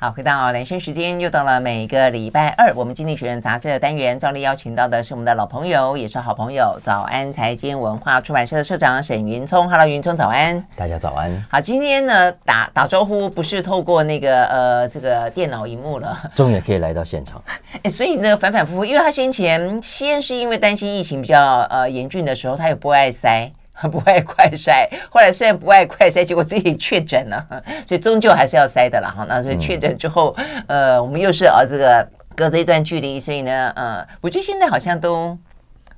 好，回到连线时间，又到了每个礼拜二，我们经济学人杂志的单元，照例邀请到的是我们的老朋友，也是好朋友，早安财经文化出版社的社长沈云聪。Hello，云聪，早安。大家早安。好，今天呢，打打招呼不是透过那个呃这个电脑荧幕了，终于可以来到现场。哎，所以呢，反反复复，因为他先前先是因为担心疫情比较呃严峻的时候，他也不爱塞。不爱快筛，后来虽然不爱快筛，结果自己确诊了，所以终究还是要筛的了哈。那所以确诊之后，嗯、呃，我们又是啊这个隔着一段距离，所以呢，呃，我觉得现在好像都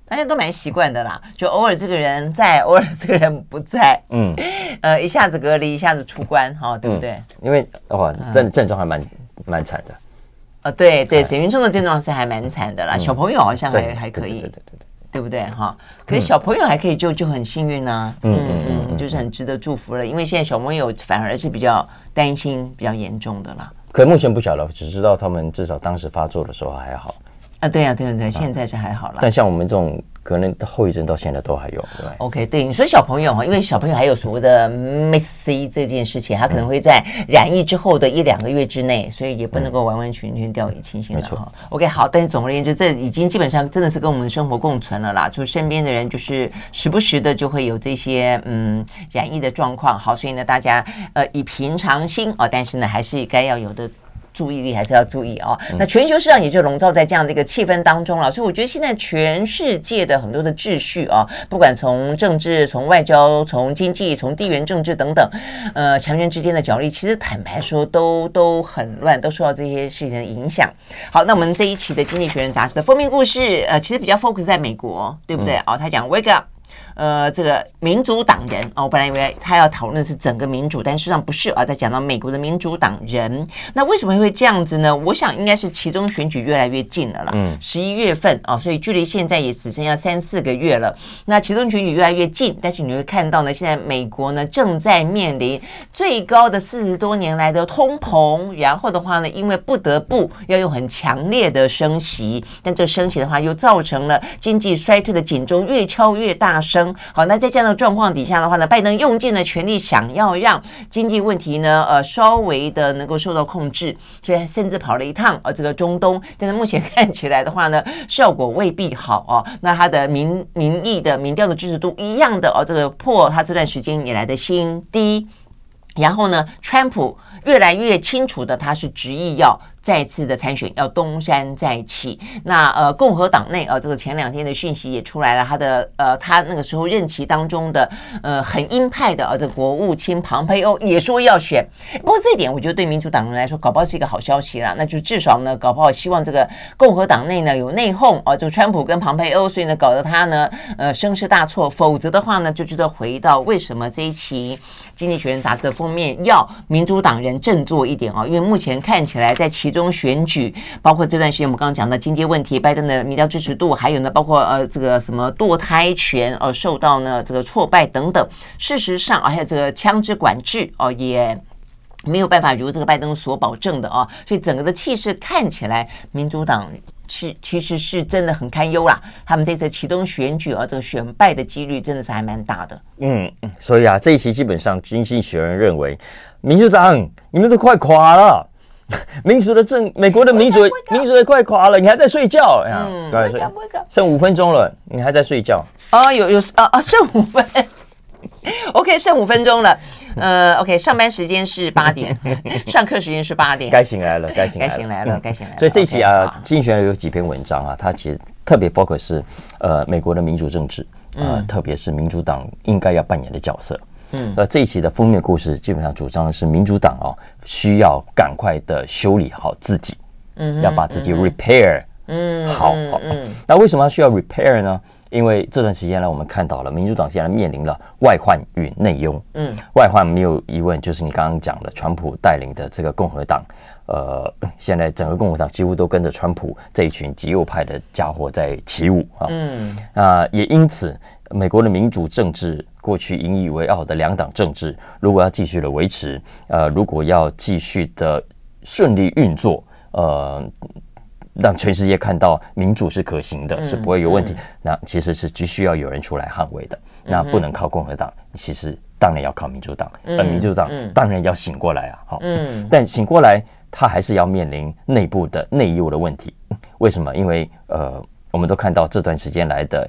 大家都蛮习惯的啦，就偶尔这个人在，偶尔这个人不在，嗯，呃，一下子隔离，一下子出关，哈、哦，对不对？嗯、因为哇，真的症状还蛮蛮惨的。啊、呃，对对，沈云冲的症状是还蛮惨的啦，嗯、小朋友好像还还可以。对对对对对。对不对哈？可是小朋友还可以救，就很幸运呢。嗯嗯嗯，就是很值得祝福了。因为现在小朋友反而是比较担心、比较严重的啦。可目前不晓得，只知道他们至少当时发作的时候还好。啊，对呀，对对，对，现在是还好了。但像我们这种。可能后遗症到现在都还有，对吧？OK，对，你说小朋友哈，因为小朋友还有所谓的 Miss C 这件事情，他可能会在染疫之后的一两个月之内，所以也不能够完完全全掉以轻心了哈。OK，好，但是总而言之，这已经基本上真的是跟我们生活共存了啦。就身边的人，就是时不时的就会有这些嗯染疫的状况。好，所以呢，大家呃以平常心啊，但是呢，还是该要有的。注意力还是要注意哦。那全球市场也就笼罩在这样的一个气氛当中了，所以我觉得现在全世界的很多的秩序啊，不管从政治、从外交、从经济、从地缘政治等等，呃，强权之间的角力，其实坦白说都都很乱，都受到这些事情的影响。好，那我们这一期的《经济学人》杂志的封面故事，呃，其实比较 focus 在美国，对不对？哦，他讲 Wake up。呃，这个民主党人哦，我本来以为他要讨论是整个民主，但事实际上不是啊。在讲到美国的民主党人，那为什么会这样子呢？我想应该是其中选举越来越近了啦。嗯，十一月份啊，所以距离现在也只剩下三四个月了。那其中选举越来越近，但是你会看到呢，现在美国呢正在面临最高的四十多年来的通膨，然后的话呢，因为不得不要用很强烈的升息，但这升息的话又造成了经济衰退的警钟越敲越大声。好，那在这样的状况底下的话呢，拜登用尽了全力，想要让经济问题呢，呃，稍微的能够受到控制，所以甚至跑了一趟呃这个中东，但是目前看起来的话呢，效果未必好哦。那他的民民意的民调的支持度一样的哦，这个破他这段时间以来的新低，然后呢，川普越来越清楚的，他是执意要。再次的参选要东山再起，那呃共和党内呃这个前两天的讯息也出来了，他的呃他那个时候任期当中的呃很鹰派的呃这个国务卿庞培欧也说要选，不过这一点我觉得对民主党人来说搞不好是一个好消息啦，那就至少呢搞不好希望这个共和党内呢有内讧啊、就川普跟庞培欧，所以呢搞得他呢呃声势大挫，否则的话呢就觉得回到为什么这一期经济学人杂志的封面要民主党人振作一点啊，因为目前看起来在其中。选举，包括这段时间我们刚刚讲的经济问题，拜登的民调支持度，还有呢，包括呃这个什么堕胎权呃受到呢这个挫败等等。事实上，还有这个枪支管制哦，也没有办法如这个拜登所保证的啊。所以整个的气势看起来，民主党是其实是真的很堪忧啦。他们这次启动选举啊，这个选败的几率真的是还蛮大的。嗯，所以啊，这一期基本上经济学人认为，民主党你们都快垮了。民主的政，美国的民主，民主也快垮了，你还在睡觉？嗯，对，剩五分钟了，你还在睡觉？啊，有有啊啊，剩五分 OK，剩五分钟了。呃，OK，上班时间是八点，上课时间是八点，该醒来了，该醒，该醒来了，该醒来了。所以这期啊，竞选有几篇文章啊，它其实特别 focus 是呃美国的民主政治，呃，特别是民主党应该要扮演的角色。嗯，那这一期的封面故事基本上主张的是民主党哦，需要赶快的修理好自己，嗯，要把自己 repair，嗯，好，嗯，那为什么要需要 repair 呢？因为这段时间呢，我们看到了民主党现在面临了外患与内忧，嗯，外患没有疑问就是你刚刚讲的，川普带领的这个共和党，呃，现在整个共和党几乎都跟着川普这一群极右派的家伙在起舞啊，嗯，啊，也因此。美国的民主政治过去引以为傲的两党政治，如果要继续的维持，呃，如果要继续的顺利运作，呃，让全世界看到民主是可行的，嗯、是不会有问题，嗯、那其实是急需要有人出来捍卫的。嗯、那不能靠共和党，其实当然要靠民主党，而民主党当然要醒过来啊。好，嗯，但醒过来他还是要面临内部的内忧的问题。为什么？因为呃，我们都看到这段时间来的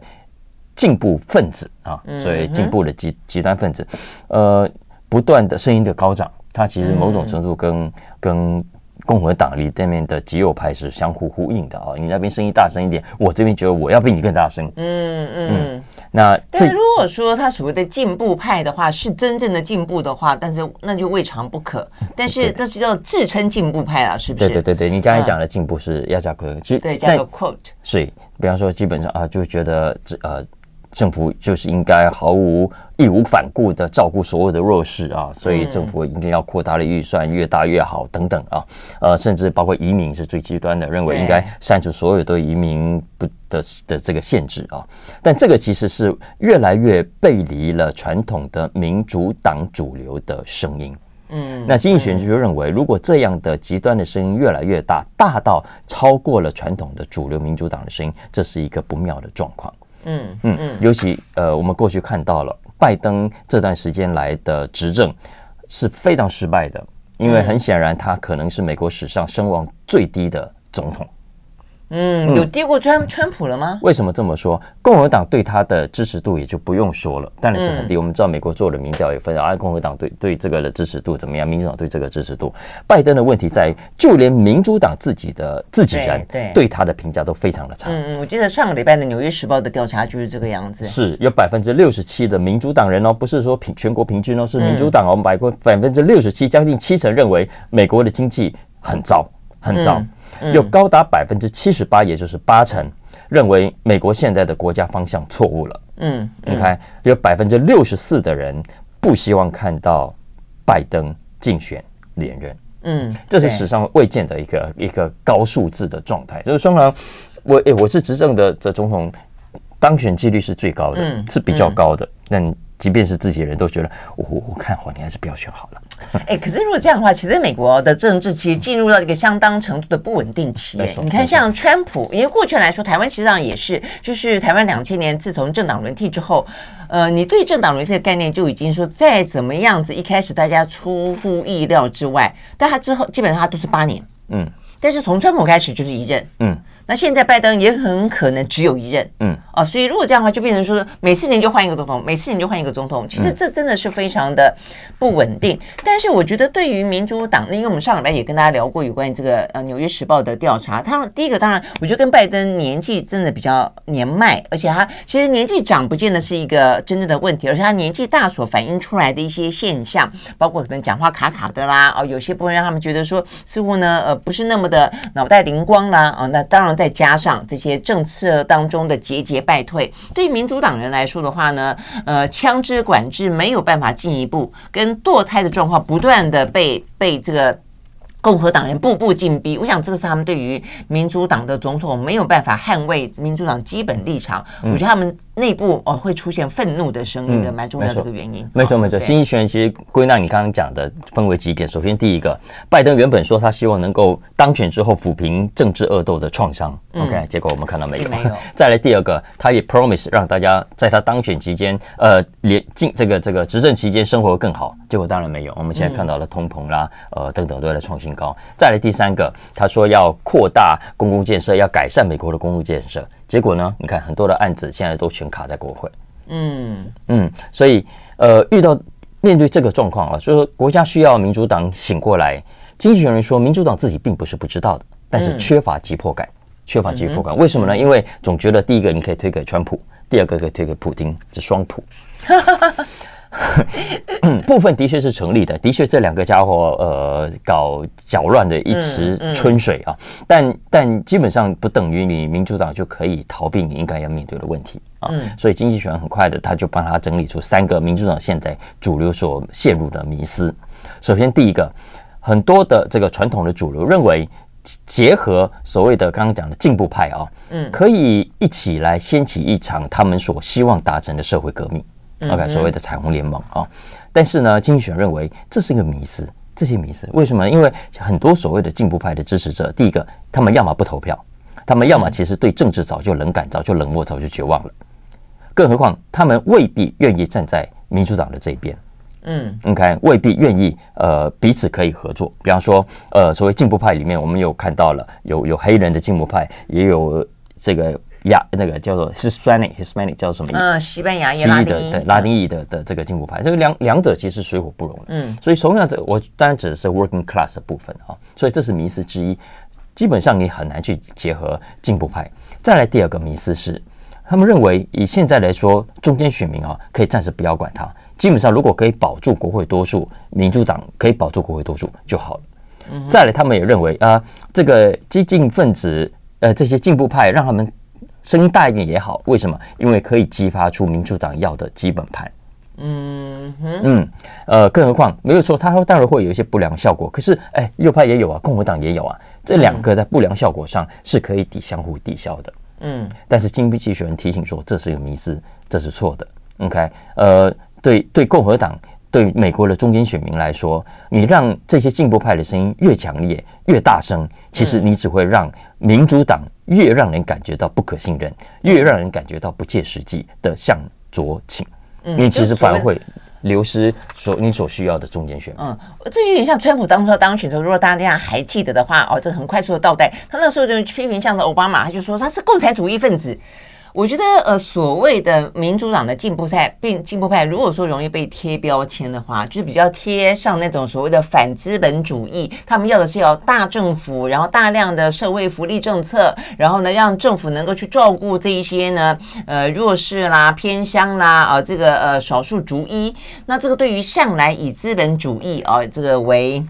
进步分子啊，所以进步的极极端分子，呃，不断的声音的高涨，它其实某种程度跟跟。共和党里对面的极右派是相互呼应的啊，你那边声音大声一点，我这边觉得我要比你更大声。嗯嗯，嗯，那但是如果说他所谓的进步派的话是真正的进步的话，但是那就未尝不可。但是那是叫自称进步派了，是不是？对对对对，你刚才讲的进步是要加个，就对加个 quote。所以，比方说，基本上啊，就觉得这呃。政府就是应该毫无义无反顾的照顾所有的弱势啊，所以政府一定要扩大的预算越大越好等等啊，呃，甚至包括移民是最极端的，认为应该删除所有的移民不的的这个限制啊。但这个其实是越来越背离了传统的民主党主流的声音。嗯，那经济学人就认为，如果这样的极端的声音越来越大，大到超过了传统的主流民主党的声音，这是一个不妙的状况。嗯嗯嗯，尤其呃，我们过去看到了拜登这段时间来的执政是非常失败的，因为很显然他可能是美国史上声望最低的总统。嗯，有低过川川普了吗？为什么这么说？共和党对他的支持度也就不用说了，当然是很低。我们知道美国做的民调也分啊，共和党对对这个的支持度怎么样？民主党对这个支持度，拜登的问题在于，就连民主党自己的自己人对对他的评价都非常的差。嗯嗯，我记得上个礼拜的《纽约时报》的调查就是这个样子，是有百分之六十七的民主党人哦，不是说平全国平均哦，是民主党哦，我们百分百分之六十七，将近七成认为美国的经济很糟很糟。有高达百分之七十八，也就是八成认为美国现在的国家方向错误了。嗯，你看，有百分之六十四的人不希望看到拜登竞选连任。嗯，这是史上未见的一个一个高数字的状态。就是双方，我诶，我是执政的这总统，当选几率是最高的，是比较高的。但即便是自己人都觉得，我我看好你，还是不要选好了。哎，可是如果这样的话，其实美国的政治其实进入到一个相当程度的不稳定期。你看，像川普，因为过去来说，台湾实际上也是，就是台湾两千年自从政党轮替之后，呃，你对政党轮替的概念就已经说，再怎么样子，一开始大家出乎意料之外，但他之后基本上他都是八年，嗯，但是从川普开始就是一任，嗯。那现在拜登也很可能只有一任，嗯，啊，所以如果这样的话，就变成说每四年就换一个总统，每四年就换一个总统，其实这真的是非常的不稳定。但是我觉得对于民主党，因为我们上礼拜也跟大家聊过有关于这个呃《纽约时报》的调查，他第一个当然，我觉得跟拜登年纪真的比较年迈，而且他其实年纪长不见得是一个真正的问题，而且他年纪大所反映出来的一些现象，包括可能讲话卡卡的啦，哦，有些部分让他们觉得说似乎呢呃不是那么的脑袋灵光啦，啊，那当然。再加上这些政策当中的节节败退，对于民主党人来说的话呢，呃，枪支管制没有办法进一步，跟堕胎的状况不断的被被这个。共和党人步步进逼，我想这个是他们对于民主党的总统没有办法捍卫民主党基本立场，嗯、我觉得他们内部哦会出现愤怒的声音的蛮重要的一个原因。没错没错，经济学人其实归纳你刚刚讲的分为几点，首先第一个，拜登原本说他希望能够当选之后抚平政治恶斗的创伤、嗯、，OK，结果我们看到没有。没有。再来第二个，他也 promise 让大家在他当选期间，呃，连进这个这个执政期间生活更好，结果当然没有。我们现在看到了通膨啦，嗯、呃等等都在创新。高，再来第三个，他说要扩大公共建设，要改善美国的公共建设。结果呢，你看很多的案子现在都全卡在国会。嗯嗯，所以呃，遇到面对这个状况啊，所以说国家需要民主党醒过来。经济学人说，民主党自己并不是不知道的，但是缺乏急迫感，缺乏急迫感。为什么呢？因为总觉得第一个你可以推给川普，第二个可以推给普京，这双普。部分的确是成立的，的确这两个家伙呃搞搅乱的一池春水啊，但但基本上不等于你民主党就可以逃避你应该要面对的问题啊，所以经济学很快的他就帮他整理出三个民主党现在主流所陷入的迷思。首先第一个，很多的这个传统的主流认为结合所谓的刚刚讲的进步派啊，嗯，可以一起来掀起一场他们所希望达成的社会革命。OK，所谓的彩虹联盟啊，但是呢，经济学人认为这是一个迷思，这些迷思为什么呢？因为很多所谓的进步派的支持者，第一个，他们要么不投票，他们要么其实对政治早就冷感，早就冷漠，早就绝望了，更何况他们未必愿意站在民主党的这一边。嗯，OK，未必愿意呃彼此可以合作。比方说，呃，所谓进步派里面，我们有看到了有有黑人的进步派，也有这个亚那个叫做 Hispanic，Hispanic 叫什么？嗯，西班牙裔的对拉丁裔的的这个进步派，这个两两者其实水火不容。嗯，所以同样这我当然指的是 working class 的部分啊，所以这是迷思之一。基本上你很难去结合进步派。再来第二个迷思是，他们认为以现在来说，中间选民啊可以暂时不要管他。基本上，如果可以保住国会多数，民主党可以保住国会多数就好了。嗯、再来，他们也认为啊，这个激进分子，呃，这些进步派，让他们声音大一点也好。为什么？因为可以激发出民主党要的基本盘。嗯哼嗯，呃，更何况没有错，他当然会有一些不良效果。可是，哎，右派也有啊，共和党也有啊，这两个在不良效果上是可以抵相互抵消的。嗯，但是经济学人提醒说，这是一个迷思，这是错的。OK，呃。对对，共和党对美国的中间选民来说，你让这些进步派的声音越强烈、越大声，其实你只会让民主党越让人感觉到不可信任，越让人感觉到不切实际的向左倾。嗯，因为其实反而会流失所你所需要的中间选民。嗯，这有点像川普当初当选的时候，如果大家还记得的话，哦，这很快速的倒带，他那时候就批评像是奥巴马，他就说他是共产主义分子。我觉得，呃，所谓的民主党的进步派，并进步派，如果说容易被贴标签的话，就是比较贴上那种所谓的反资本主义。他们要的是要大政府，然后大量的社会福利政策，然后呢，让政府能够去照顾这一些呢，呃，弱势啦、偏乡啦，啊、呃，这个呃少数族裔。那这个对于向来以资本主义啊、呃，这个为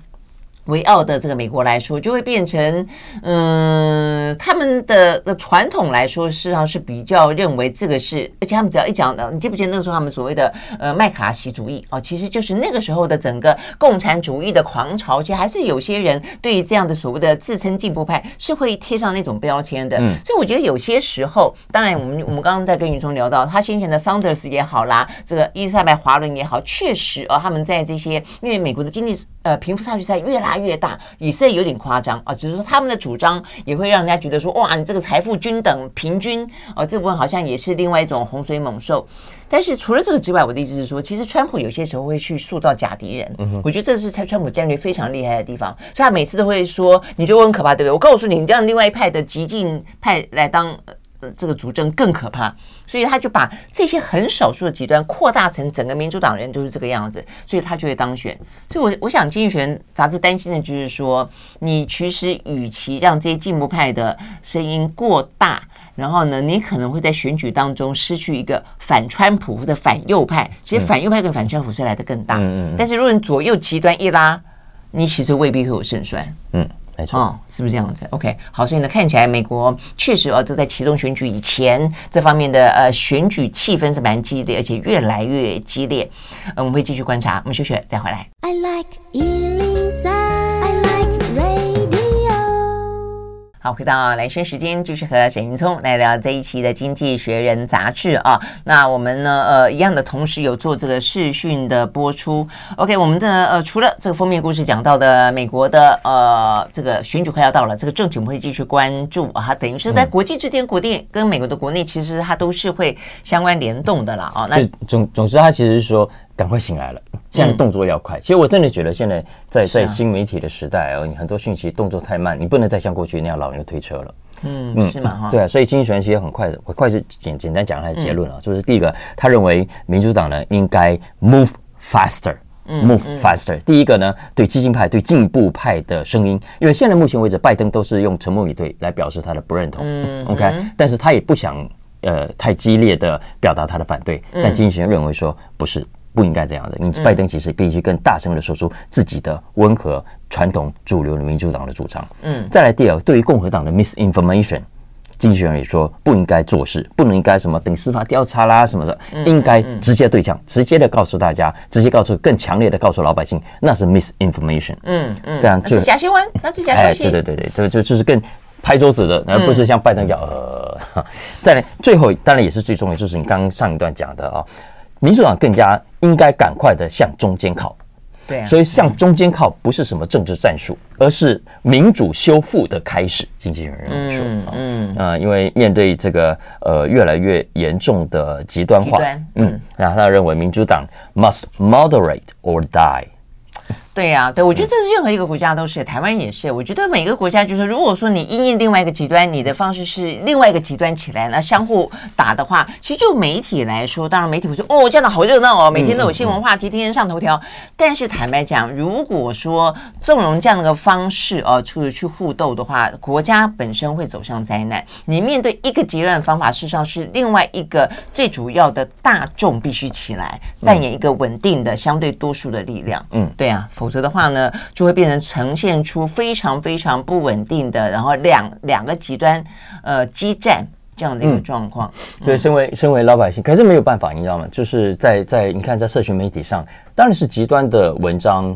为傲的这个美国来说，就会变成，嗯，他们的的传统来说，事实上是比较认为这个是，而且他们只要一讲的，你记不记得那个时候他们所谓的呃麦卡锡主义啊，其实就是那个时候的整个共产主义的狂潮，其实还是有些人对于这样的所谓的自称进步派是会贴上那种标签的。嗯，所以我觉得有些时候，当然我们我们刚刚在跟云聪聊到，他先前的桑德斯也好啦，这个伊丽莎白华伦也好，确实啊，他们在这些因为美国的经济呃贫富差距在越来。越大，以色列有点夸张啊，只是说他们的主张也会让人家觉得说，哇，你这个财富均等平均啊，这部分好像也是另外一种洪水猛兽。但是除了这个之外，我的意思是说，其实川普有些时候会去塑造假敌人，嗯、我觉得这是川普战略非常厉害的地方，所以他每次都会说，你觉得我很可怕，对不对？我告诉你，你让另外一派的激进派来当。这个主政更可怕，所以他就把这些很少数的极端扩大成整个民主党人都是这个样子，所以他就会当选。所以我，我我想经济学人杂志担心的就是说，你其实与其让这些进步派的声音过大，然后呢，你可能会在选举当中失去一个反川普或者反右派。其实反右派跟反川普是来的更大，嗯，但是如果你左右极端一拉，你其实未必会有胜算，嗯。没错，哦，是不是这样子？OK，好，所以呢，看起来美国确实哦，这在其中选举以前，这方面的呃选举气氛是蛮激烈，而且越来越激烈。嗯，我们会继续观察，我们休息再回来。I like 好，回到兰萱时间，继续和沈云聪来聊这一期的《经济学人》杂志啊。那我们呢，呃，一样的同时有做这个视讯的播出。OK，我们的呃，除了这个封面故事讲到的美国的呃，这个选举快要到了，这个政情我们会继续关注啊。等于是在国际之间，国内跟美国的国内，其实它都是会相关联动的啦。啊。那总总之，它其实是说。赶快醒来了！现在动作要快。其实我真的觉得，现在在在新媒体的时代哦，你很多讯息动作太慢，你不能再像过去那样老牛推车了。嗯嗯，是吗？对啊，所以经济学人其实很快的，我快速简简单讲他的结论啊，就是第一个，他认为民主党呢应该 move faster，move faster。第一个呢，对激进派、对进步派的声音，因为现在目前为止，拜登都是用沉默以对来表示他的不认同。嗯，OK，但是他也不想呃太激烈的表达他的反对，但经济学认为说不是。不应该这样的，你拜登其实必须更大声的说出自己的温和、传统、主流的民主党的主张。嗯，再来第二，对于共和党的 misinformation，经济学人也说不应该做事，不能应该什么等司法调查啦什么的，应该直接对呛，直接的告诉大家，直接告诉更强烈的告诉老百姓，那是 misinformation。嗯嗯，这样就是假新闻，那是假消息。对对对对，这就就是更拍桌子的，而不是像拜登讲呃。再来，最后当然也是最重要，就是你刚刚上一段讲的啊。民主党更加应该赶快的向中间靠，对，所以向中间靠不是什么政治战术，而是民主修复的开始。经纪人说，嗯啊，因为面对这个呃越来越严重的极端化，嗯，那他认为民主党 must moderate or die。对呀、啊，对，我觉得这是任何一个国家都是，台湾也是。我觉得每个国家就是，如果说你因应另外一个极端，你的方式是另外一个极端起来，那相互打的话，其实就媒体来说，当然媒体会说哦，这样的好热闹哦，每天都有新闻话题，天天上头条。但是坦白讲，如果说纵容这样的方式哦，去去互斗的话，国家本身会走向灾难。你面对一个极端的方法，事实上是另外一个最主要的大众必须起来扮演一个稳定的相对多数的力量。嗯，对啊。否则的话呢，就会变成呈现出非常非常不稳定的，然后两两个极端呃激战这样的一个状况。嗯、所以，身为身为老百姓，可是没有办法，你知道吗？就是在在你看，在社群媒体上，当然是极端的文章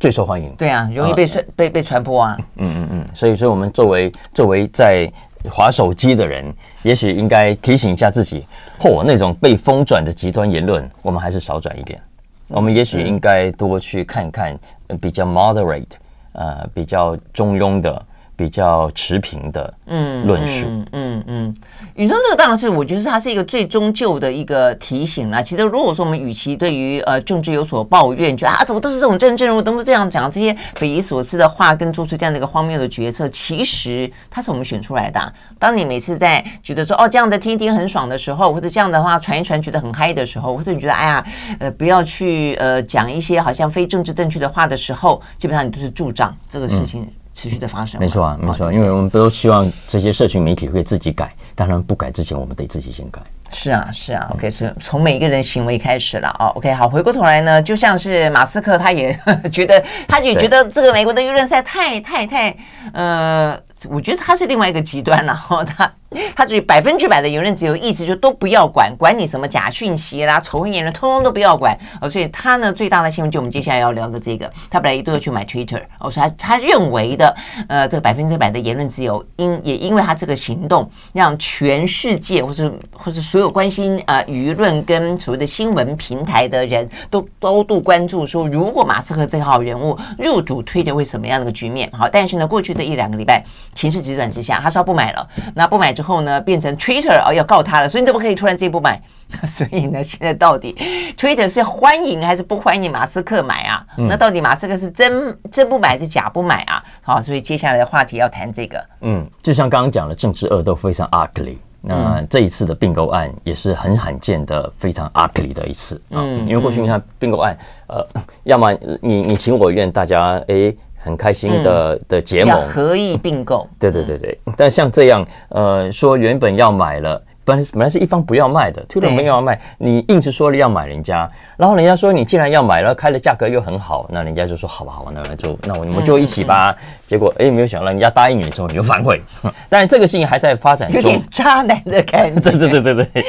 最受欢迎。对啊，容易被传、呃、被被传播啊。嗯嗯嗯。所以所以，我们作为作为在划手机的人，也许应该提醒一下自己，嚯，那种被疯转的极端言论，我们还是少转一点。我们也许应该多去看看比较 moderate，呃，比较中庸的。比较持平的嗯论述嗯嗯嗯，宇、嗯、中、嗯、这个当然是我觉得它是一个最终究的一个提醒了。其实如果说我们与其对于呃政治有所抱怨，觉得啊怎么都是这种政治人物，都是这样讲这些匪夷所思的话，跟做出这样的一个荒谬的决策，其实它是我们选出来的、啊。当你每次在觉得说哦这样的听一听很爽的时候，或者这样的话传一传觉得很嗨的时候，或者你觉得哎呀呃不要去呃讲一些好像非政治正确的话的时候，基本上你都是助长这个事情。嗯持续的发生，没错啊，没错，因为我们都希望这些社群媒体会自己改，当然不改之前，我们得自己先改。是啊，是啊，OK，所以从每一个人行为开始了哦，OK，好，回过头来呢，就像是马斯克，他也 觉得，他也觉得这个美国的舆论赛太太太，呃。我觉得他是另外一个极端，然后他他至于百分之百的言论自由，意思就都不要管，管你什么假讯息啦、仇恨言论，通通都不要管。哦，所以他呢最大的新闻就我们接下来要聊的这个，他本来一度要去买 Twitter，哦，所以他他认为的呃这个百分之百的言论自由，因也因为他这个行动，让全世界或者或者所有关心呃舆论跟所谓的新闻平台的人都高度关注，说如果马斯克这号人物入主 Twitter 会什么样的个局面？好，但是呢过去这一两个礼拜。情势急转直下，他说他不买了。那不买之后呢，变成 Twitter 哦要告他了，所以你怎么可以突然自己不买？所以呢，现在到底 Twitter 是欢迎还是不欢迎马斯克买啊？嗯、那到底马斯克是真真不买还是假不买啊？好，所以接下来的话题要谈这个。嗯，就像刚刚讲的，政治恶斗非常 ugly。那这一次的并购案也是很罕见的非常 ugly 的一次啊。嗯，因为过去你看并购案，呃，要么你你情我愿，大家诶。很开心的、嗯、的结盟，合意并购。对对对对，但像这样，呃，说原本要买了，本来本来是一方不要卖的，突然没有要卖，你硬是说了要买人家，然后人家说你既然要买了，开的价格又很好，那人家就说好吧好吧，那就那我们就一起吧。结果哎，没有想到人家答应你之后，你就反悔。但是这个事情还在发展中，有点渣男的感觉。对对对对对。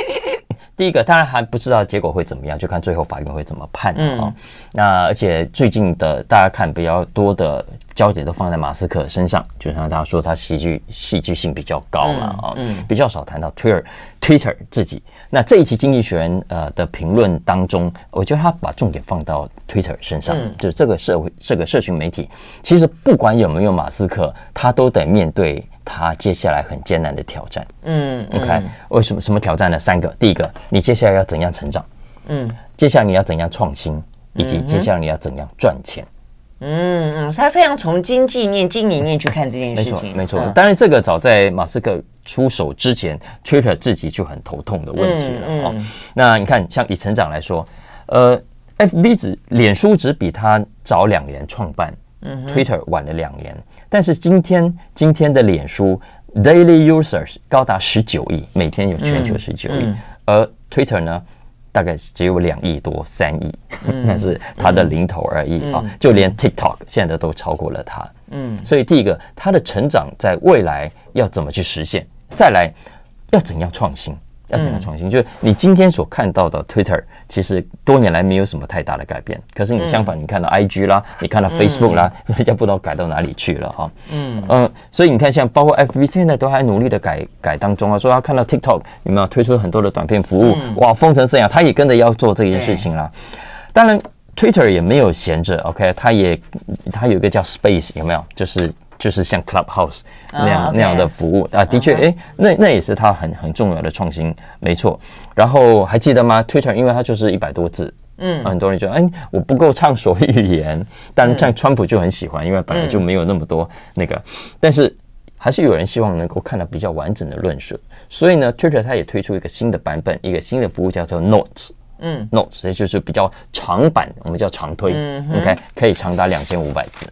第一个当然还不知道结果会怎么样，就看最后法院会怎么判啊。那而且最近的大家看比较多的焦点都放在马斯克身上，就像大家说他戏剧戏剧性比较高嘛啊，嗯嗯、比较少谈到 Twitter Twitter 自己。那这一期经济学人呃的评论当中，我觉得他把重点放到 Twitter 身上，嗯、就这个社会这个社群媒体，其实不管有没有马斯克，他都得面对。他接下来很艰难的挑战，嗯，OK，为什么什么挑战呢？三个，第一个，你接下来要怎样成长？嗯，接下来你要怎样创新，以及接下来你要怎样赚钱？嗯嗯，他非常从经济面、经营面去看这件事情，没错，没错。当然，这个早在马斯克出手之前，Twitter 自己就很头痛的问题了哦。那你看，像以成长来说，呃，FB 只脸书只比他早两年创办。Twitter 晚了两年，但是今天今天的脸书 daily users 高达十九亿，每天有全球十九亿，而 Twitter 呢，大概只有两亿多三亿，那是它的零头而已啊！就连 TikTok 现在都超过了它。嗯，所以第一个，它的成长在未来要怎么去实现？再来，要怎样创新？要怎么创新？就是你今天所看到的 Twitter，其实多年来没有什么太大的改变。可是你相反，你看到 IG 啦，你看到 Facebook 啦，人家不知道改到哪里去了哈。嗯嗯，所以你看，像包括 FB 现在都还努力的改改当中啊。说他看到 TikTok 有没有推出很多的短片服务？哇，风成这样，他也跟着要做这件事情啦。当然，Twitter 也没有闲着，OK，它也它有一个叫 Space，有没有？就是就是像 Clubhouse 那样、oh. 那样的服务啊，的确，哎、uh huh.，那那也是它很很重要的创新，没错。然后还记得吗？Twitter 因为它就是一百多字，嗯，很多人觉得，哎，我不够畅所欲言，但像川普就很喜欢，因为本来就没有那么多那个，但是还是有人希望能够看到比较完整的论述，所以呢，Twitter 它也推出一个新的版本，一个新的服务叫做 Notes。嗯，Notes 也就是比较长版，我们叫长推，嗯，OK，可以长达两千五百字，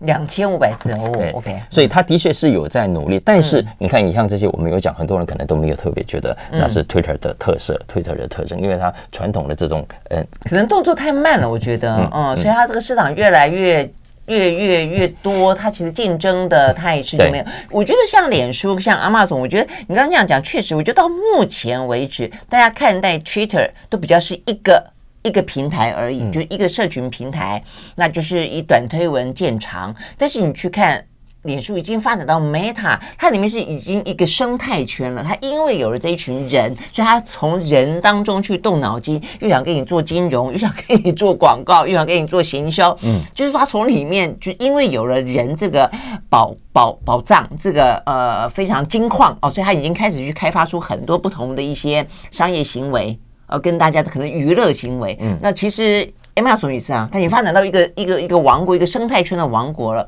两千五百字。哦，，OK，所以他的确是有在努力，但是你看，你像这些我们有讲，很多人可能都没有特别觉得那是 Twitter 的特色，Twitter 的特征，因为它传统的这种，嗯，可能动作太慢了，我觉得，嗯，所以它这个市场越来越。越越越多，它其实竞争的态势就没有。对。我觉得像脸书、像 Amazon，我觉得你刚刚这样讲，确实，我觉得到目前为止，大家看待 Twitter 都比较是一个一个平台而已，嗯、就是一个社群平台，那就是以短推文见长。但是你去看。脸书已经发展到 Meta，它里面是已经一个生态圈了。它因为有了这一群人，所以它从人当中去动脑筋，又想给你做金融，又想给你做广告，又想给你做行销。嗯，就是说它从里面就因为有了人这个宝宝宝藏，这个呃非常金矿哦，所以它已经开始去开发出很多不同的一些商业行为，呃，跟大家的可能娱乐行为。嗯，那其实 Amazon 也是啊，它已经发展到一个一个一个王国，一个生态圈的王国了。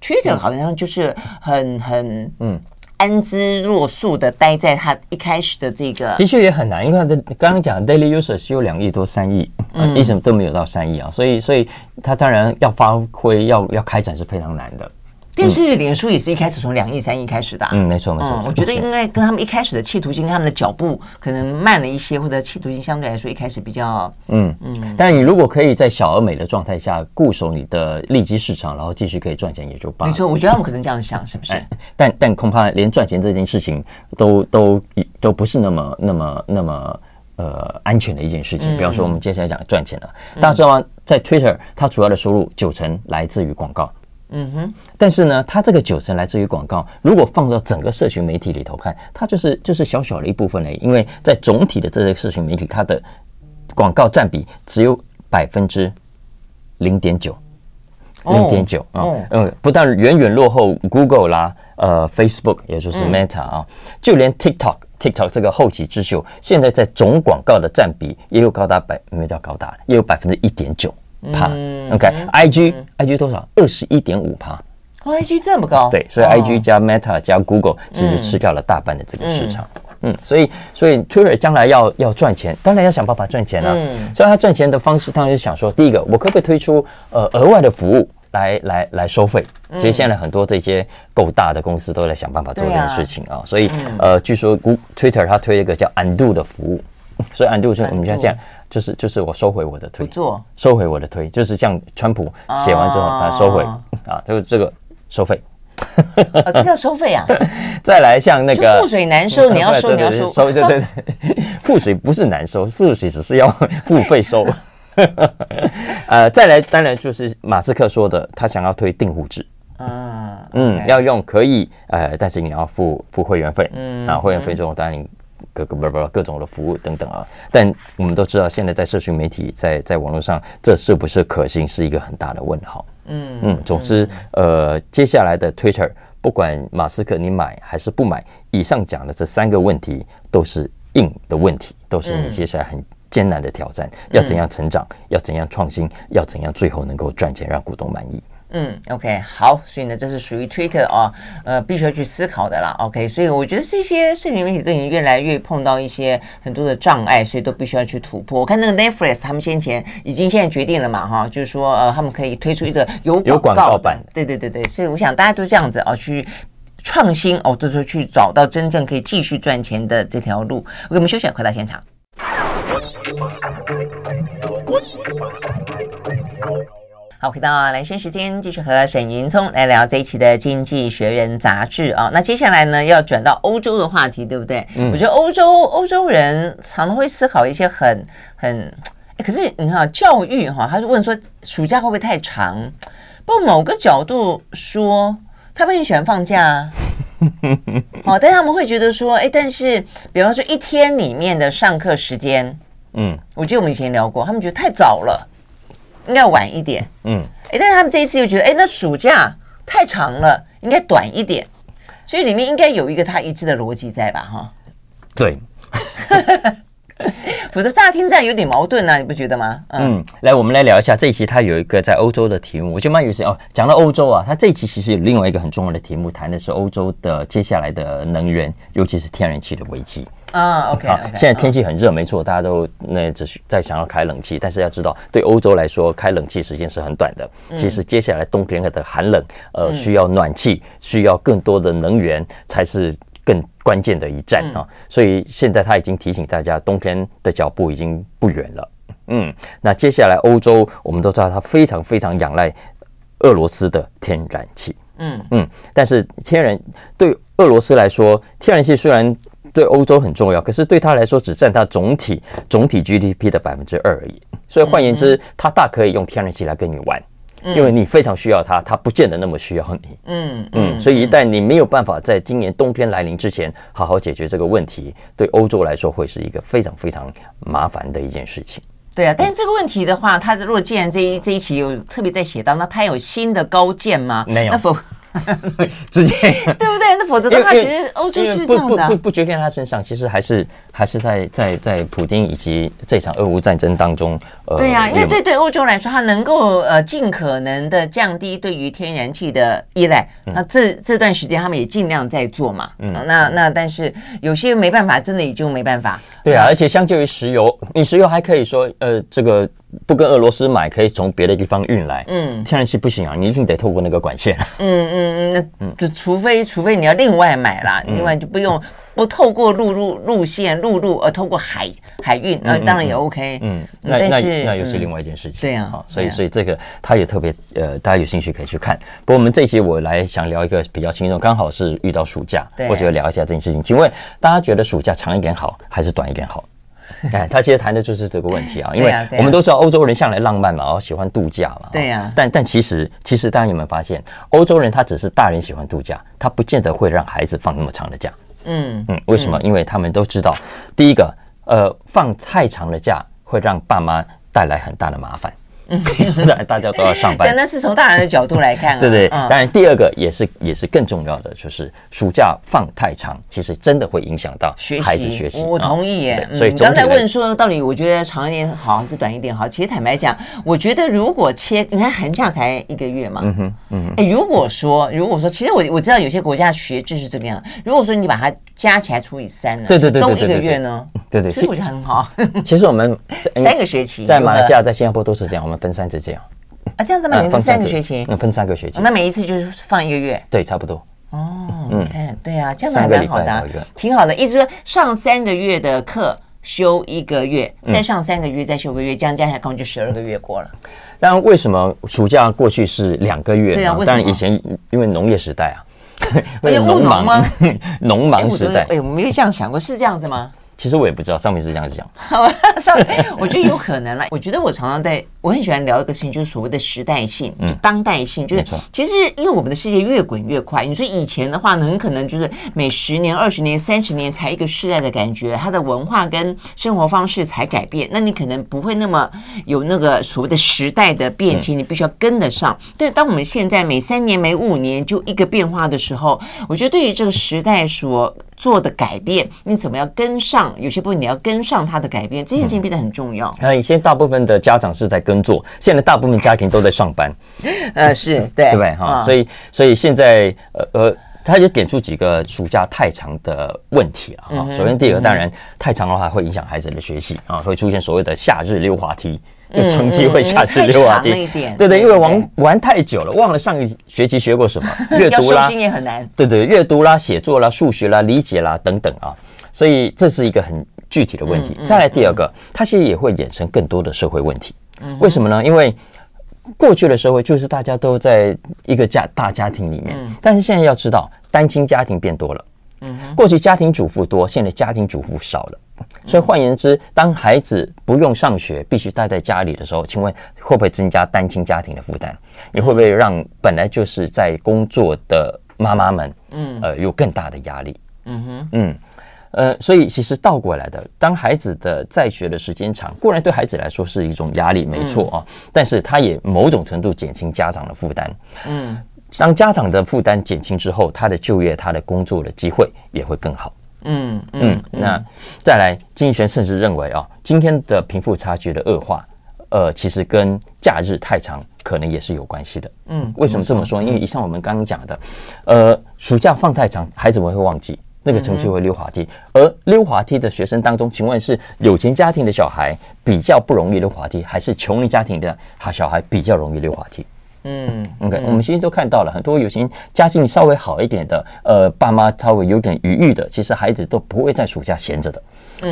Twitter 好像就是很很嗯安之若素的待在他一开始的这个，的确也很难，因为他的刚刚讲 daily users 是有两亿多三亿，嗯，一直都没有到三亿啊，所以所以他当然要发挥要要开展是非常难的。电视脸书也是一开始从两亿三亿开始的，嗯，没错没错。我觉得应该跟他们一开始的企图心，跟他们的脚步可能慢了一些，或者企图心相对来说一开始比较，嗯嗯。但你如果可以在小而美的状态下固守你的利基市场，然后继续可以赚钱，也就罢了。没错，我觉得他们可能这样想，是不是？但但恐怕连赚钱这件事情都都都不是那么那么那么呃安全的一件事情。比方说，我们接下来讲赚钱了，大家知道吗？在 Twitter，它主要的收入九成来自于广告。嗯哼，但是呢，它这个九成来自于广告。如果放到整个社群媒体里头看，它就是就是小小的一部分而已。因为在总体的这些社群媒体，它的广告占比只有百分之零点九，零点九啊，嗯，不但远远落后 Google 啦，呃，Facebook 也就是 Meta 啊，就连 TikTok TikTok 这个后起之秀，现在在总广告的占比也有高达百，没有叫高达，也有百分之一点九。趴，OK，IG，IG 多少？二十一点五趴。哦，IG 这么高？对，所以 IG 加 Meta 加 Google 其实吃掉了大半的这个市场。嗯，所以所以 Twitter 将来要要赚钱，当然要想办法赚钱了。嗯，所以他赚钱的方式，当然是想说，第一个，我可不可以推出呃额外的服务来来来收费？其实现在很多这些够大的公司都在想办法做这件事情啊。所以呃，据说 Twitter 它推一个叫 Undo 的服务。所以 undo 就我们像这样，就是就是我收回我的推，收回我的推，就是像川普写完之后他收回。啊，就是这个收费，啊，这个要收费啊。再来像那个覆水难收，你要收你要收，收对对对，覆水不是难收，覆水只是要付费收。呃，再来当然就是马斯克说的，他想要推订户制，嗯嗯，要用可以呃，但是你要付付会员费，嗯啊，会员费之后当然你。各个不不各种的服务等等啊，但我们都知道，现在在社群媒体在在网络上，这是不是可行，是一个很大的问号。嗯嗯，总之，呃，接下来的 Twitter，不管马斯克你买还是不买，以上讲的这三个问题都是硬的问题，都是你接下来很艰难的挑战，要怎样成长，要怎样创新，要怎样最后能够赚钱，让股东满意。嗯，OK，好，所以呢，这是属于 Twitter 啊，呃，必须要去思考的啦。OK，所以我觉得这些社群媒体都已经越来越碰到一些很多的障碍，所以都必须要去突破。我看那个 Netflix 他们先前已经现在决定了嘛，哈，就是说呃，他们可以推出一个有广告，告版，对对对对，所以我想大家都这样子啊，去创新哦，就是去找到真正可以继续赚钱的这条路。我给我们休息，回到现场。好，回到兰萱时间，继续和沈云聪来聊这一期的《经济学人》杂志啊。那接下来呢，要转到欧洲的话题，对不对？嗯，我觉得欧洲欧洲人常常会思考一些很很，可是你看教育哈，他是问说暑假会不会太长？不过某个角度说，他们也喜欢放假啊。哦，但他们会觉得说，哎，但是比方说一天里面的上课时间，嗯，我记得我们以前聊过，他们觉得太早了。应该晚一点。嗯，哎，但是他们这一次又觉得，哎，那暑假太长了，应该短一点。所以里面应该有一个他一致的逻辑在吧？哈，对。否则乍听这样有点矛盾呢、啊，你不觉得吗？嗯，嗯，来，我们来聊一下这一期，它有一个在欧洲的题目，我觉得蛮有意思哦。讲到欧洲啊，它这一期其实有另外一个很重要的题目，谈的是欧洲的接下来的能源，尤其是天然气的危机啊。OK，, 现在天气很热，没错，大家都那只是在想要开冷气，但是要知道，对欧洲来说，开冷气时间是很短的。其实接下来冬天的寒冷，呃，需要暖气，需要更多的能源才是。更关键的一战啊，所以现在他已经提醒大家，冬天的脚步已经不远了。嗯，那接下来欧洲，我们都知道它非常非常仰赖俄罗斯的天然气。嗯嗯，但是天然对俄罗斯来说，天然气虽然对欧洲很重要，可是对他来说只占他总体总体 GDP 的百分之二而已。所以换言之，他大可以用天然气来跟你玩。因为你非常需要它，它不见得那么需要你。嗯嗯，所以一旦你没有办法在今年冬天来临之前好好解决这个问题，对欧洲来说会是一个非常非常麻烦的一件事情。对啊，但是这个问题的话，他如果既然这一这一期有特别在写到，那他有新的高见吗？没有。那否？直接 对不对？那否则的话，其实欧洲就是这样子、啊、不不不不决定他身上，其实还是还是在在在普丁以及这场俄乌战争当中。呃，对呀、啊，因为对对欧洲来说，它能够呃尽可能的降低对于天然气的依赖。嗯、那这这段时间他们也尽量在做嘛。嗯，那那但是有些没办法，真的也就没办法。对啊，而且相较于石油，你石油还可以说呃这个。不跟俄罗斯买，可以从别的地方运来。嗯，天然气不行啊，你一定得透过那个管线。嗯嗯嗯，那就除非除非你要另外买啦，嗯、另外就不用不透过陆路路线陆路，而透过海海运，那、嗯、当然也 OK。嗯，那但那那又是另外一件事情。对啊，所以所以这个他也特别呃，大家有兴趣可以去看。不过我们这一期我来想聊一个比较轻松，刚好是遇到暑假，我觉得聊一下这件事情。请问大家觉得暑假长一点好，还是短一点好？哎，他其实谈的就是这个问题啊，因为我们都知道欧洲人向来浪漫嘛，然后喜欢度假嘛。对呀。但但其实其实大家有没有发现，欧洲人他只是大人喜欢度假，他不见得会让孩子放那么长的假。嗯嗯，为什么？因为他们都知道，第一个，呃，放太长的假会让爸妈带来很大的麻烦。嗯，大家都要上班。那是从大人的角度来看啊。对对，当然第二个也是也是更重要的，就是暑假放太长，其实真的会影响到孩子学习。我同意耶。所以你刚才问说，到底我觉得长一点好还是短一点好？其实坦白讲，我觉得如果切，你看寒假才一个月嘛。嗯哼，嗯。哎，如果说如果说，其实我我知道有些国家学制是这个样。如果说你把它加起来除以三呢？对对对，都一个月呢？对对，其实我觉得很好。其实我们 三个学期在马来西亚、在新加坡都是这样，我们分三次这样。啊，这样子吗？你分三个学期？嗯，分三个学期。那每一次就是放一个月？对，差不多。哦，你看，对啊，这样子还蛮好的，挺好的。意思说上三个月的课，休一个月，再上三个月，再休个月，这样加起来可能就十二个月过了。但为什么暑假过去是两个月？对啊，当然以前因为农业时代啊，为农忙吗？农忙时代。哎，我没有这样想过，是这样子吗？其实我也不知道，上面是这样子讲。好，上面我觉得有可能了。我觉得我常常在，我很喜欢聊一个事情，就是所谓的时代性，就当代性。就是其实因为我们的世界越滚越快，你说以前的话呢，很可能就是每十年、二十年、三十年才一个世代的感觉，它的文化跟生活方式才改变。那你可能不会那么有那个所谓的时代的变迁，你必须要跟得上。但是当我们现在每三年、每五年就一个变化的时候，我觉得对于这个时代所做的改变，你怎么要跟上？有些部分你要跟上它的改变，这件事情变得很重要。那现在大部分的家长是在耕作，现在大部分家庭都在上班。呃，是对，对？哈，所以所以现在呃呃，他就点出几个暑假太长的问题啊。哈，首先第一个，当然太长的话会影响孩子的学习啊，会出现所谓的夏日溜滑梯。就成绩会下去溜滑梯，对对，因为玩玩太久了，忘了上一学期学过什么，阅读啦，对对，阅读啦、写作啦、数学啦、理解啦等等啊，所以这是一个很具体的问题。再来第二个，它其实也会衍生更多的社会问题。为什么呢？因为过去的社会就是大家都在一个家大家庭里面，但是现在要知道，单亲家庭变多了。过去家庭主妇多，现在家庭主妇少了。所以换言之，当孩子不用上学，必须待在家里的时候，请问会不会增加单亲家庭的负担？你会不会让本来就是在工作的妈妈们，嗯，呃，有更大的压力？嗯哼，嗯，呃，所以其实倒过来的，当孩子的在学的时间长，固然对孩子来说是一种压力，没错啊，嗯、但是他也某种程度减轻家长的负担。嗯，当家长的负担减轻之后，他的就业、他的工作的机会也会更好。嗯嗯，嗯，那再来，经济学甚至认为啊，今天的贫富差距的恶化，呃，其实跟假日太长可能也是有关系的。嗯，为什么这么说？因为以上我们刚刚讲的，呃，暑假放太长，孩子们会忘记。那个成绩会溜滑梯，而溜滑梯的学生当中，请问是有钱家庭的小孩比较不容易溜滑梯，还是穷人家庭的哈小孩比较容易溜滑梯？嗯，OK，我们其实都看到了很多有些家境稍微好一点的，呃，爸妈稍微有点余裕的，其实孩子都不会在暑假闲着的，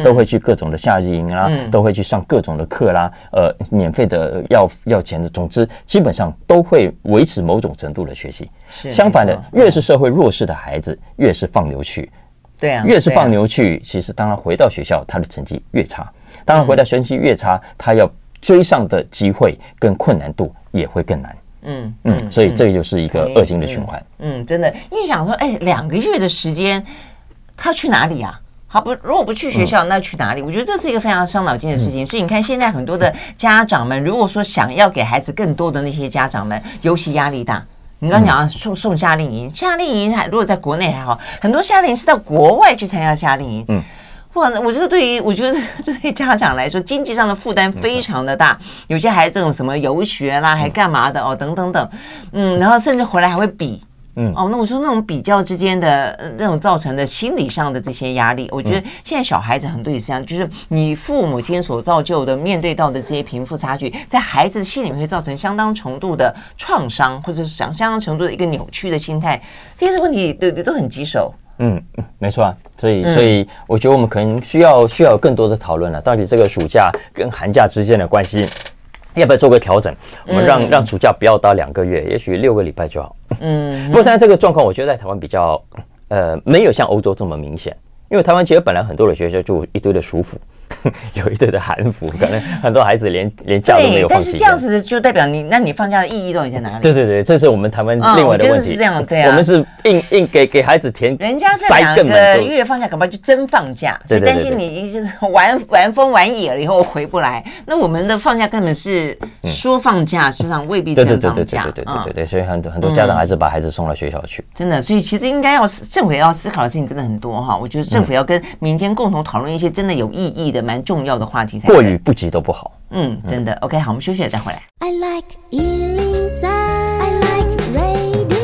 都会去各种的夏日营啦，都会去上各种的课啦，呃，免费的要要钱的，总之基本上都会维持某种程度的学习。相反的，越是社会弱势的孩子，越是放牛去。对啊，越是放牛去，其实当他回到学校，他的成绩越差。当然回到学习越差，他要追上的机会跟困难度也会更难。嗯嗯，所以这就是一个恶性的循环。嗯，真的，因为想说，哎，两个月的时间，他去哪里啊？好不，如果不去学校，那去哪里？我觉得这是一个非常伤脑筋的事情。所以你看，现在很多的家长们，如果说想要给孩子更多的那些家长们，尤其压力大。你刚刚讲送送夏令营，夏令营还如果在国内还好，很多夏令营是到国外去参加夏令营。嗯，哇，我这个对于我觉得这对 家长来说，经济上的负担非常的大。有些孩子这种什么游学啦，还干嘛的哦，等等等，嗯，然后甚至回来还会比。嗯哦，那我说那种比较之间的那种造成的心理上的这些压力，我觉得现在小孩子很多也是这样，就是你父母亲所造就的面对到的这些贫富差距，在孩子的心里面会造成相当程度的创伤，或者是相相当程度的一个扭曲的心态，这些问题都都很棘手。嗯，没错啊，所以所以我觉得我们可能需要需要有更多的讨论了，到底这个暑假跟寒假之间的关系。要不要做个调整？我们让、嗯、让暑假不要到两个月，也许六个礼拜就好。嗯，不过但这个状况，我觉得在台湾比较，呃，没有像欧洲这么明显，因为台湾其实本来很多的学校就一堆的暑辅。有一堆的韩服，可能很多孩子连 连假都没有放。但是这样子就代表你，那你放假的意义到底在哪里？对对对，这是我们台湾另外的问题。是这样，对啊，我们是硬硬给给孩子填，人家是两个月放假，恐怕就真放假，所以担心你一直玩 玩疯玩野了以后回不来。那我们的放假根本是说放假，实际上未必真放假。对对对对对对对对，所以很多很多家长还是把孩子送到学校去。真的，所以其实应该要政府要思考的事情真的很多哈。我觉得政府要跟民间共同讨论一些真的有意义的。蛮重要的话题。过与不及都不好。嗯，真的。OK，好，我们休息了再回来。I like 103, I like radio。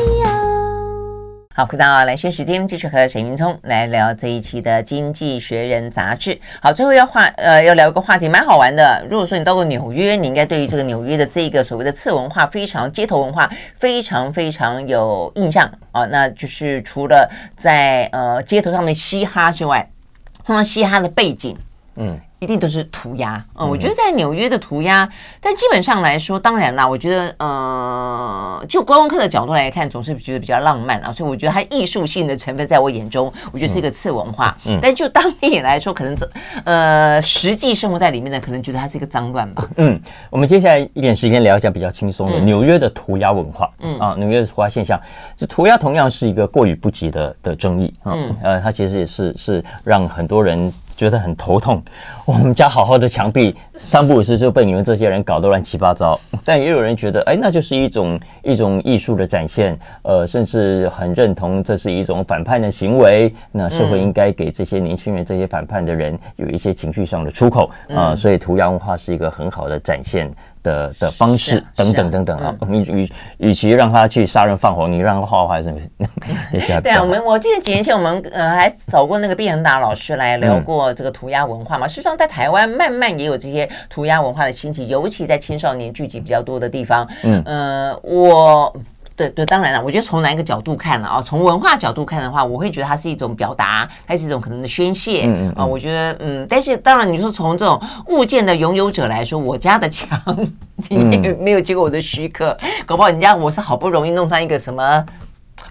好，回到兰萱时间，继续和沈云聪来聊这一期的《经济学人》杂志。好，最后要话呃要聊一个话题，蛮好玩的。如果说你到过纽约，你应该对于这个纽约的这个所谓的次文化，非常街头文化，非常非常有印象啊。那就是除了在呃街头上面嘻哈之外，碰到嘻哈的背景，嗯。一定都是涂鸦，嗯，我觉得在纽约的涂鸦，但基本上来说，当然啦，我觉得，呃，就观光客的角度来看，总是觉得比较浪漫啊，所以我觉得它艺术性的成分在我眼中，我觉得是一个次文化。嗯，但就当地来说，可能这，呃，实际生活在里面的，可能觉得它是一个脏乱吧。嗯，我们接下来一点时间聊一下比较轻松的纽约的涂鸦文化。嗯啊，纽约的涂鸦现象，这涂鸦同样是一个过于不及的的争议。嗯，呃，它其实也是是让很多人。觉得很头痛，我们家好好的墙壁，三不五时就被你们这些人搞得乱七八糟。但也有人觉得，哎，那就是一种一种艺术的展现，呃，甚至很认同这是一种反叛的行为。那社会应该给这些年轻人、这些反叛的人有一些情绪上的出口啊、呃。所以涂鸦文化是一个很好的展现。的的方式等等等等啊，与与与其让他去杀人放火，你让他画画什么？对啊，我们我记得几年前我们呃还找过那个毕恒达老师来聊过这个涂鸦文化嘛。事实际上在台湾慢慢也有这些涂鸦文化的兴起，尤其在青少年聚集比较多的地方。嗯呃，我。对对，当然了，我觉得从哪一个角度看呢啊？从文化角度看的话，我会觉得它是一种表达，它是一种可能的宣泄。嗯嗯啊，我觉得嗯，但是当然，你说从这种物件的拥有者来说，我家的墙 你也没有经过我的许可，搞不好人家我是好不容易弄上一个什么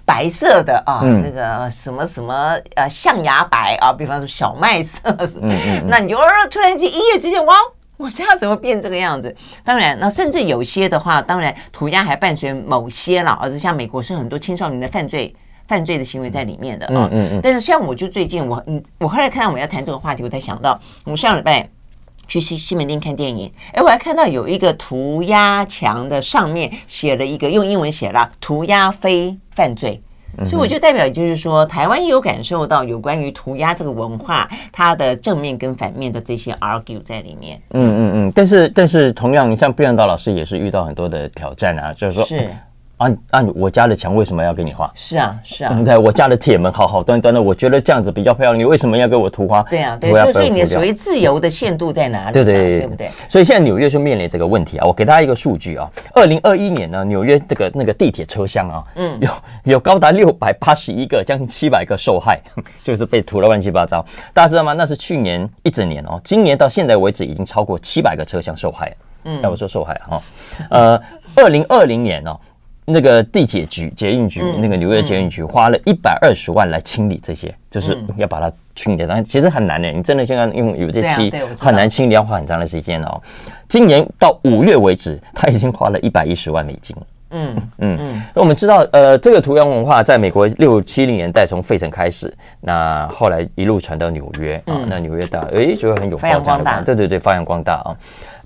白色的啊，这个什么什么呃象牙白啊，比方说小麦色，嗯嗯，那你就突然间一夜之间哇！我家怎么变这个样子？当然，那甚至有些的话，当然涂鸦还伴随某些了，而且像美国是很多青少年的犯罪犯罪的行为在里面的啊。嗯嗯嗯。但是像我就最近我嗯，我后来看到我们要谈这个话题，我才想到我们上礼拜去西西门町看电影，哎，我还看到有一个涂鸦墙的上面写了一个用英文写了“涂鸦非犯罪”。所以我就代表，就是说，台湾也有感受到有关于涂鸦这个文化，它的正面跟反面的这些 argue 在里面。嗯嗯嗯，但是但是同样，你像毕扬道老师也是遇到很多的挑战啊，就是说。是。按按我家的墙为什么要给你画？是啊是啊，对，我家的铁门好好端端的，我觉得这样子比较漂亮，你为什么要给我涂花？对啊，对，所以你的所谓自由的限度在哪里？对对对，对不对？所以现在纽约就面临这个问题啊，我给大家一个数据啊，二零二一年呢，纽约这个那个地铁车厢啊，嗯，有有高达六百八十一个，将近七百个受害，就是被涂了乱七八糟。大家知道吗？那是去年一整年哦，今年到现在为止已经超过七百个车厢受害。嗯，要不说受害哈，呃，二零二零年哦。那个地铁局、捷运局，那个纽约捷运局花了一百二十万来清理这些，就是要把它清理。但其实很难的，你真的现在用有这期很难清理，要花很长的时间哦。今年到五月为止，他已经花了一百一十万美金。嗯 嗯嗯。那我们知道，呃，这个涂鸦文化在美国六七零年代从费城开始，那后来一路传到纽约啊，那纽约大哎，觉得很有发扬光大。对对对，发扬光大啊。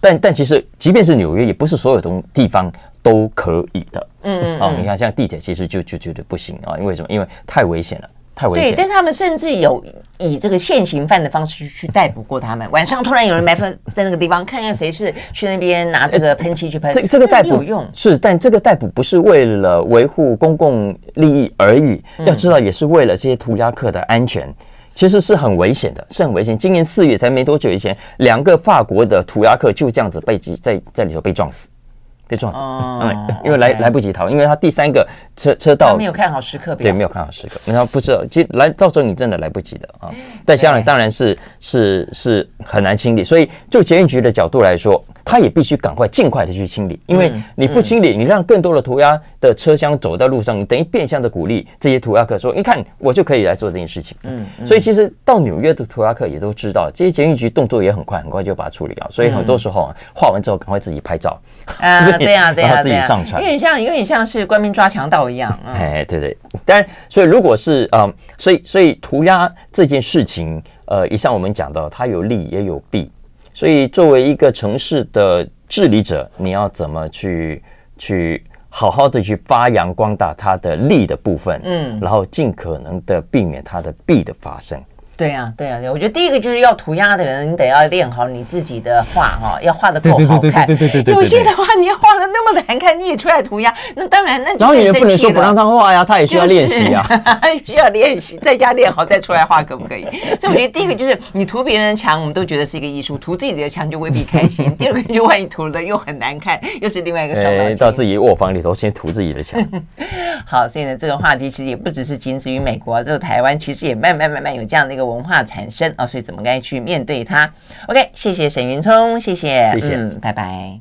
但但其实，即便是纽约，也不是所有东地方都可以的。嗯嗯。哦，你看，像地铁，其实就就觉得不行啊，因为什么？因为太危险了，太危险。对，但是他们甚至有以这个现行犯的方式去去逮捕过他们。晚上突然有人埋伏 在那个地方，看看谁是去那边拿这个喷漆去喷。这这个逮捕有用是，但这个逮捕不是为了维护公共利益而已，要知道也是为了这些涂鸦客的安全。其实是很危险的，是很危险。今年四月才没多久以前，两个法国的涂鸦客就这样子被挤在在里头被撞死，被撞死。嗯，因为来来不及逃，因为他第三个车车道没有看好时刻表，对，没有看好时刻。然后不知道，其实来到时候你真的来不及的啊。但香港当然是是是很难清理，所以就捷运局的角度来说。他也必须赶快尽快的去清理，因为你不清理，你让更多的涂鸦的车厢走到路上，你等于变相的鼓励这些涂鸦客说：“你看，我就可以来做这件事情。”嗯，所以其实到纽约的涂鸦客也都知道，这些捷运局动作也很快，很快就把它处理掉。所以很多时候啊画完之后，赶快自己拍照啊，对呀，对呀，然后自己上传，有点像，有点像是官兵抓强盗一样。哎，对对，当然，所以如果是嗯，所以所以涂鸦这件事情，呃，以上我们讲到，它有利也有弊。所以，作为一个城市的治理者，你要怎么去去好好的去发扬光大它的利的部分，嗯，然后尽可能的避免它的弊的发生。对呀，对呀，对，我觉得第一个就是要涂鸦的人，你得要练好你自己的画哈，要画的够好看。对对对对，有些的话，你要画的那么难看，你也出来涂鸦，那当然，那然后你也不能说不让他画呀，他也需要练习啊，需要练习，在家练好再出来画，可不可以？所以我觉得第一个就是你涂别人的墙，我们都觉得是一个艺术；涂自己的墙就未必开心。第二个就万一涂了又很难看，又是另外一个双刀。到自己卧房里头先涂自己的墙。好，所以呢，这个话题其实也不只是仅止于美国，这个台湾其实也慢慢慢慢有这样的一个文化产生。啊，所以怎么该去面对它？OK，谢谢沈云聪，谢谢，谢谢，嗯，拜拜。